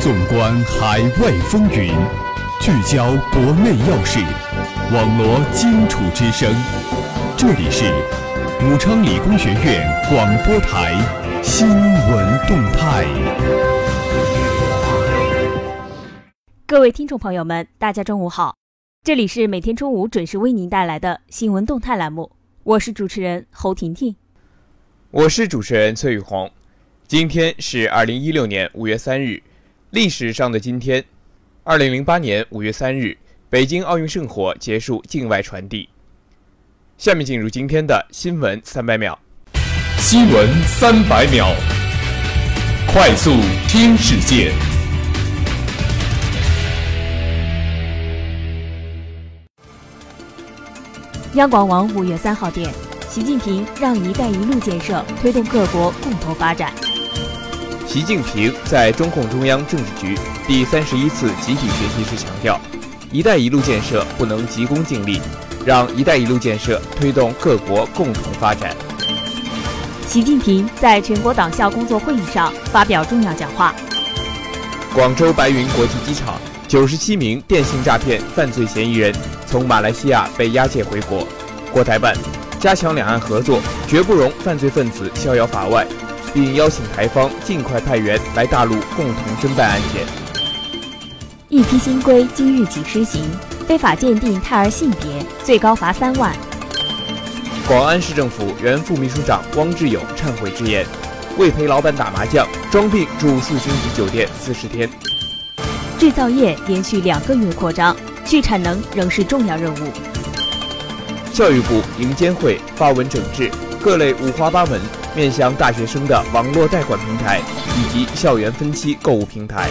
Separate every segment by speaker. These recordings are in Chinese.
Speaker 1: 纵观海外风云，聚焦国内要事，网罗荆楚之声。这里是武昌理工学院广播台新闻动态。
Speaker 2: 各位听众朋友们，大家中午好，这里是每天中午准时为您带来的新闻动态栏目，我是主持人侯婷婷，
Speaker 3: 我是主持人崔宇红。今天是二零一六年五月三日。历史上的今天，二零零八年五月三日，北京奥运圣火结束境外传递。下面进入今天的新闻三百秒。
Speaker 1: 新闻三百秒，快速听世界。
Speaker 2: 央广网五月三号电，习近平让“一带一路”建设推动各国共同发展。
Speaker 3: 习近平在中共中央政治局第三十一次集体学习时强调，“一带一路”建设不能急功近利，让“一带一路”建设推动各国共同发展。
Speaker 2: 习近平在全国党校工作会议上发表重要讲话。
Speaker 3: 广州白云国际机场，九十七名电信诈骗犯罪嫌疑人从马来西亚被押解回国。国台办加强两岸合作，绝不容犯罪分子逍遥法外。并邀请台方尽快派员来大陆共同侦办案件。
Speaker 2: 一批新规今日起施行，非法鉴定胎儿性别，最高罚三万。
Speaker 3: 广安市政府原副秘书长汪志勇忏悔直言，为陪老板打麻将，装病住四星级酒店四十天。
Speaker 2: 制造业连续两个月扩张，去产能仍是重要任务。
Speaker 3: 教育部银监会发文整治各类五花八门。面向大学生的网络贷款平台以及校园分期购物平台。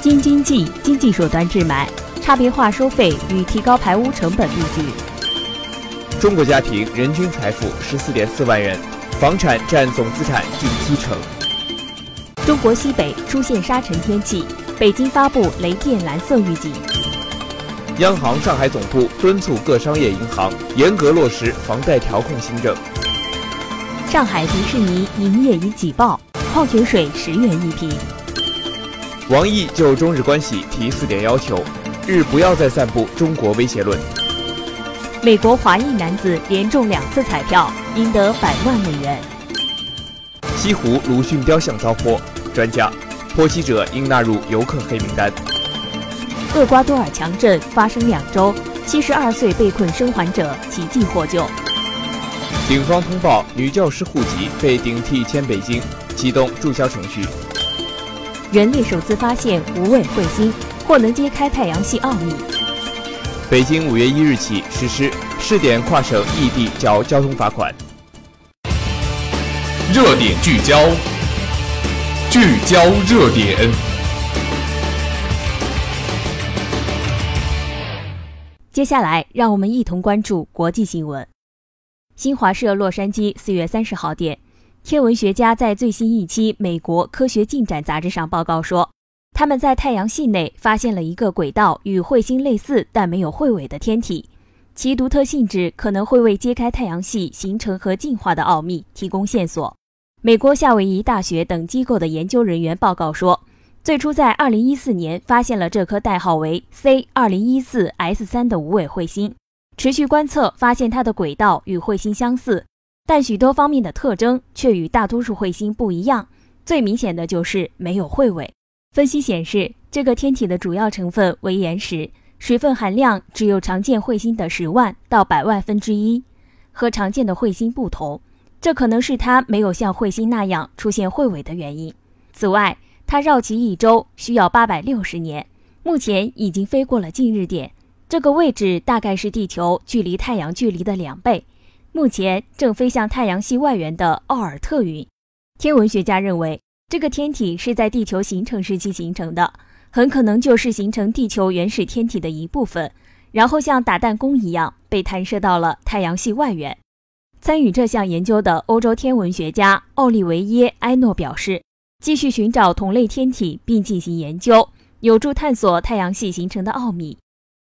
Speaker 2: 京津冀经济手段治霾，差别化收费与提高排污成本布局。
Speaker 3: 中国家庭人均财富十四点四万元，房产占总资产近七成。
Speaker 2: 中国西北出现沙尘天气，北京发布雷电蓝色预警。
Speaker 3: 央行上海总部敦促各商业银行严格落实房贷调控新政。
Speaker 2: 上海迪士尼营业已挤爆，矿泉水十元一瓶。
Speaker 3: 王毅就中日关系提四点要求：日不要再散布中国威胁论。
Speaker 2: 美国华裔男子连中两次彩票，赢得百万美元。
Speaker 3: 西湖鲁迅雕像遭泼，专家：泼漆者应纳入游客黑名单。
Speaker 2: 厄瓜多尔强震发生两周，七十二岁被困生还者奇迹获救。
Speaker 3: 警方通报女教师户籍被顶替迁北京，启动注销程序。
Speaker 2: 人类首次发现无尾彗星，或能揭开太阳系奥秘。
Speaker 3: 北京五月一日起实施试点跨省异地缴交通罚款。
Speaker 1: 热点聚焦，聚焦热点。
Speaker 2: 接下来，让我们一同关注国际新闻。新华社洛杉矶四月三十号电，天文学家在最新一期《美国科学进展》杂志上报告说，他们在太阳系内发现了一个轨道与彗星类似但没有彗尾的天体，其独特性质可能会为揭开太阳系形成和进化的奥秘提供线索。美国夏威夷大学等机构的研究人员报告说，最初在二零一四年发现了这颗代号为 C 二零一四 S 三的无尾彗星。持续观测发现，它的轨道与彗星相似，但许多方面的特征却与大多数彗星不一样。最明显的就是没有彗尾。分析显示，这个天体的主要成分为岩石，水分含量只有常见彗星的十万到百万分之一，和常见的彗星不同。这可能是它没有像彗星那样出现彗尾的原因。此外，它绕其一周需要八百六十年，目前已经飞过了近日点。这个位置大概是地球距离太阳距离的两倍，目前正飞向太阳系外缘的奥尔特云。天文学家认为，这个天体是在地球形成时期形成的，很可能就是形成地球原始天体的一部分，然后像打弹弓一样被弹射到了太阳系外缘。参与这项研究的欧洲天文学家奥利维耶·埃诺表示，继续寻找同类天体并进行研究，有助探索太阳系形成的奥秘。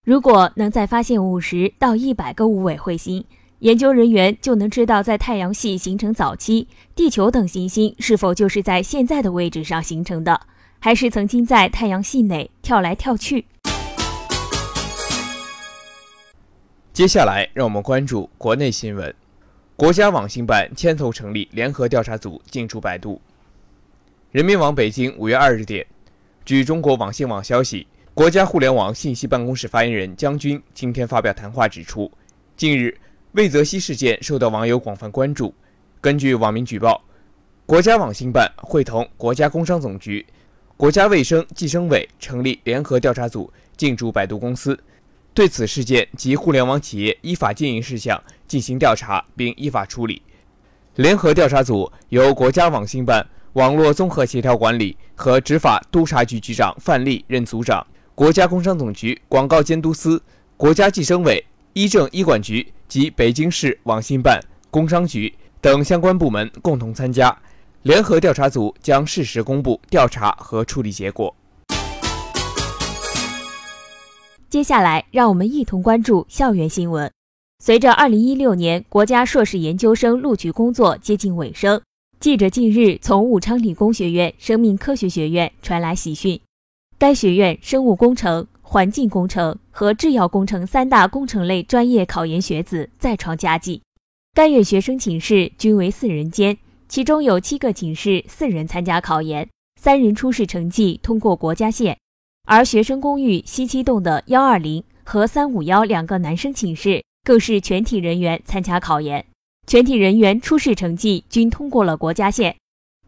Speaker 2: 如果能再发现五十到一百个无尾彗星，研究人员就能知道在太阳系形成早期，地球等行星是否就是在现在的位置上形成的。还是曾经在太阳系内跳来跳去？
Speaker 3: 接下来，让我们关注国内新闻。国家网信办牵头成立联合调查组进驻百度。人民网北京五月二日电，据中国网信网消息，国家互联网信息办公室发言人姜军今天发表谈话指出，近日魏则西事件受到网友广泛关注。根据网民举报，国家网信办会同国家工商总局、国家卫生计生委成立联合调查组进驻百度公司。对此事件及互联网企业依法经营事项进行调查并依法处理。联合调查组由国家网信办网络综合协调管理和执法督察局局长范丽任组长，国家工商总局广告监督司、国家计生委、医政医管局及北京市网信办、工商局等相关部门共同参加。联合调查组将适时公布调查和处理结果。
Speaker 2: 接下来，让我们一同关注校园新闻。随着2016年国家硕士研究生录取工作接近尾声，记者近日从武昌理工学院生命科学学院传来喜讯：该学院生物工程、环境工程和制药工程三大工程类专业考研学子再创佳绩。该院学生寝室均为四人间，其中有七个寝室四人参加考研，三人初试成绩通过国家线。而学生公寓西七栋的幺二零和三五幺两个男生寝室更是全体人员参加考研，全体人员初试成绩均通过了国家线。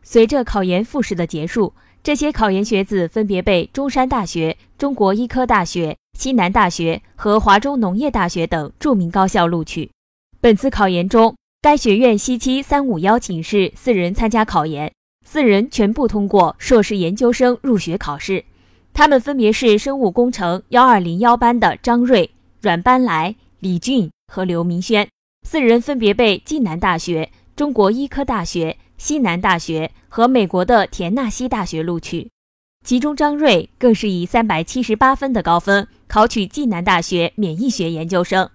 Speaker 2: 随着考研复试的结束，这些考研学子分别被中山大学、中国医科大学、西南大学和华中农业大学等著名高校录取。本次考研中，该学院西七三五幺寝室四人参加考研，四人全部通过硕士研究生入学考试。他们分别是生物工程幺二零幺班的张瑞、阮班来、李俊和刘明轩，四人分别被暨南大学、中国医科大学、西南大学和美国的田纳西大学录取。其中，张瑞更是以三百七十八分的高分考取暨南大学免疫学研究生。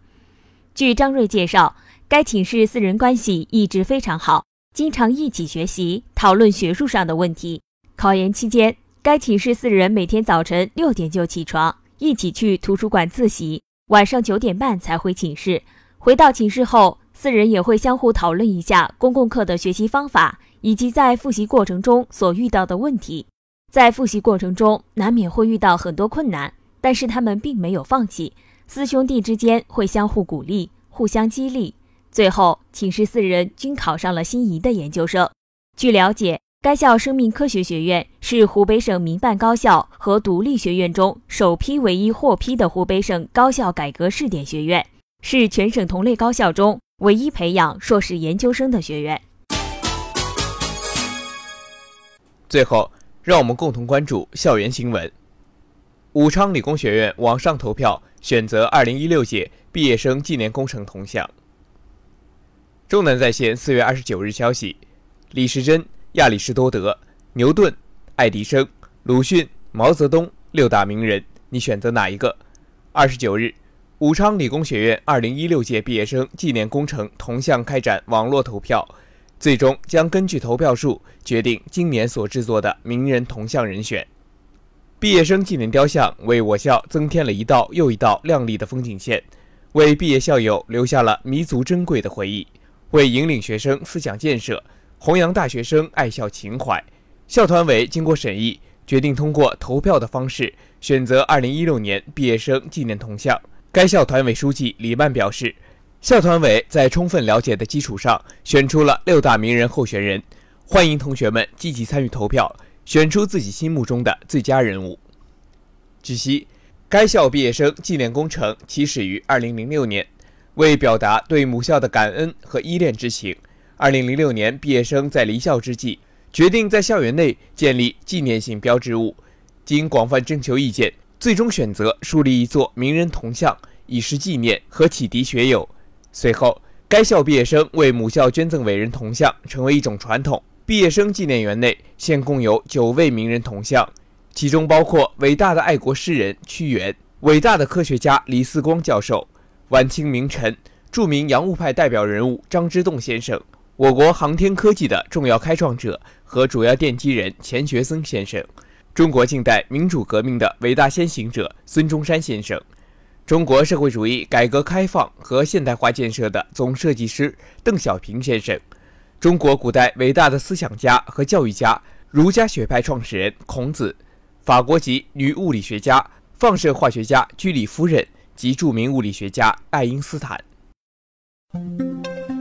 Speaker 2: 据张瑞介绍，该寝室四人关系一直非常好，经常一起学习、讨论学术上的问题。考研期间。该寝室四人每天早晨六点就起床，一起去图书馆自习，晚上九点半才回寝室。回到寝室后，四人也会相互讨论一下公共课的学习方法，以及在复习过程中所遇到的问题。在复习过程中，难免会遇到很多困难，但是他们并没有放弃，四兄弟之间会相互鼓励，互相激励。最后，寝室四人均考上了心仪的研究生。据了解。该校生命科学学院是湖北省民办高校和独立学院中首批唯一获批的湖北省高校改革试点学院，是全省同类高校中唯一培养硕士研究生的学院。
Speaker 3: 最后，让我们共同关注校园新闻：武昌理工学院网上投票选择2016届毕业生纪念工程铜像。中南在线四月二十九日消息，李时珍。亚里士多德、牛顿、爱迪生、鲁迅、毛泽东六大名人，你选择哪一个？二十九日，武昌理工学院二零一六届毕业生纪念工程铜像开展网络投票，最终将根据投票数决定今年所制作的名人铜像人选。毕业生纪念雕像为我校增添了一道又一道亮丽的风景线，为毕业校友留下了弥足珍贵的回忆，为引领学生思想建设。弘扬大学生爱校情怀，校团委经过审议，决定通过投票的方式选择2016年毕业生纪念铜像。该校团委书记李曼表示，校团委在充分了解的基础上，选出了六大名人候选人，欢迎同学们积极参与投票，选出自己心目中的最佳人物。据悉，该校毕业生纪念工程起始于2006年，为表达对母校的感恩和依恋之情。二零零六年，毕业生在离校之际，决定在校园内建立纪念性标志物。经广泛征求意见，最终选择树立一座名人铜像，以示纪念和启迪学友。随后，该校毕业生为母校捐赠伟人铜像，成为一种传统。毕业生纪念园内现共有九位名人铜像，其中包括伟大的爱国诗人屈原、伟大的科学家李四光教授、晚清名臣、著名洋务派代表人物张之洞先生。我国航天科技的重要开创者和主要奠基人钱学森先生，中国近代民主革命的伟大先行者孙中山先生，中国社会主义改革开放和现代化建设的总设计师邓小平先生，中国古代伟大的思想家和教育家儒家学派创始人孔子，法国籍女物理学家、放射化学家居里夫人及著名物理学家爱因斯坦。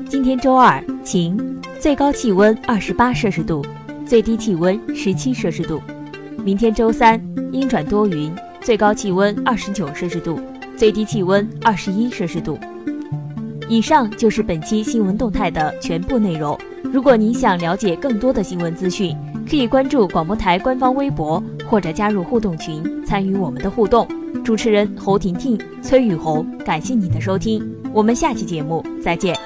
Speaker 2: 今天周二，晴，最高气温二十八摄氏度，最低气温十七摄氏度。明天周三，阴转多云，最高气温二十九摄氏度，最低气温二十一摄氏度。以上就是本期新闻动态的全部内容。如果您想了解更多的新闻资讯，可以关注广播台官方微博或者加入互动群参与我们的互动。主持人侯婷婷、崔雨红，感谢您的收听，我们下期节目再见。